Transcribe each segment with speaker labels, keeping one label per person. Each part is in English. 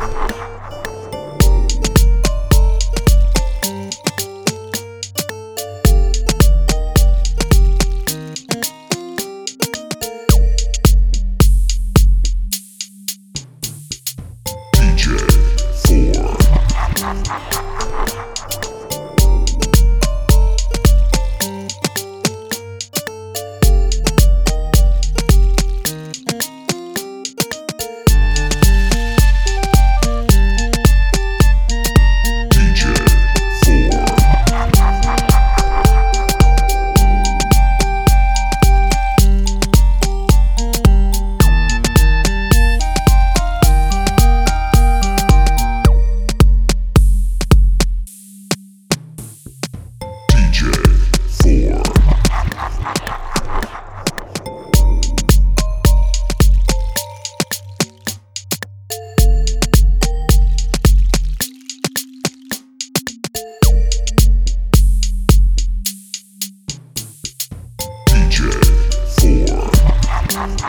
Speaker 1: DJ 4. Música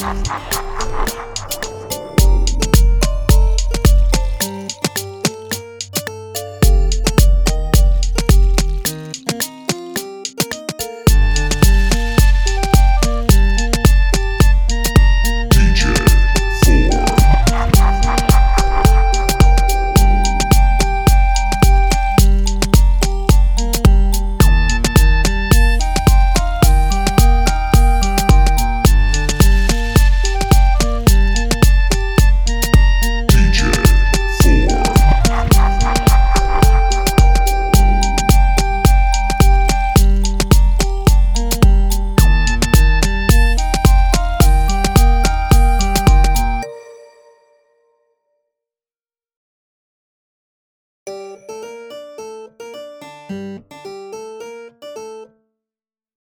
Speaker 2: ¡Suscríbete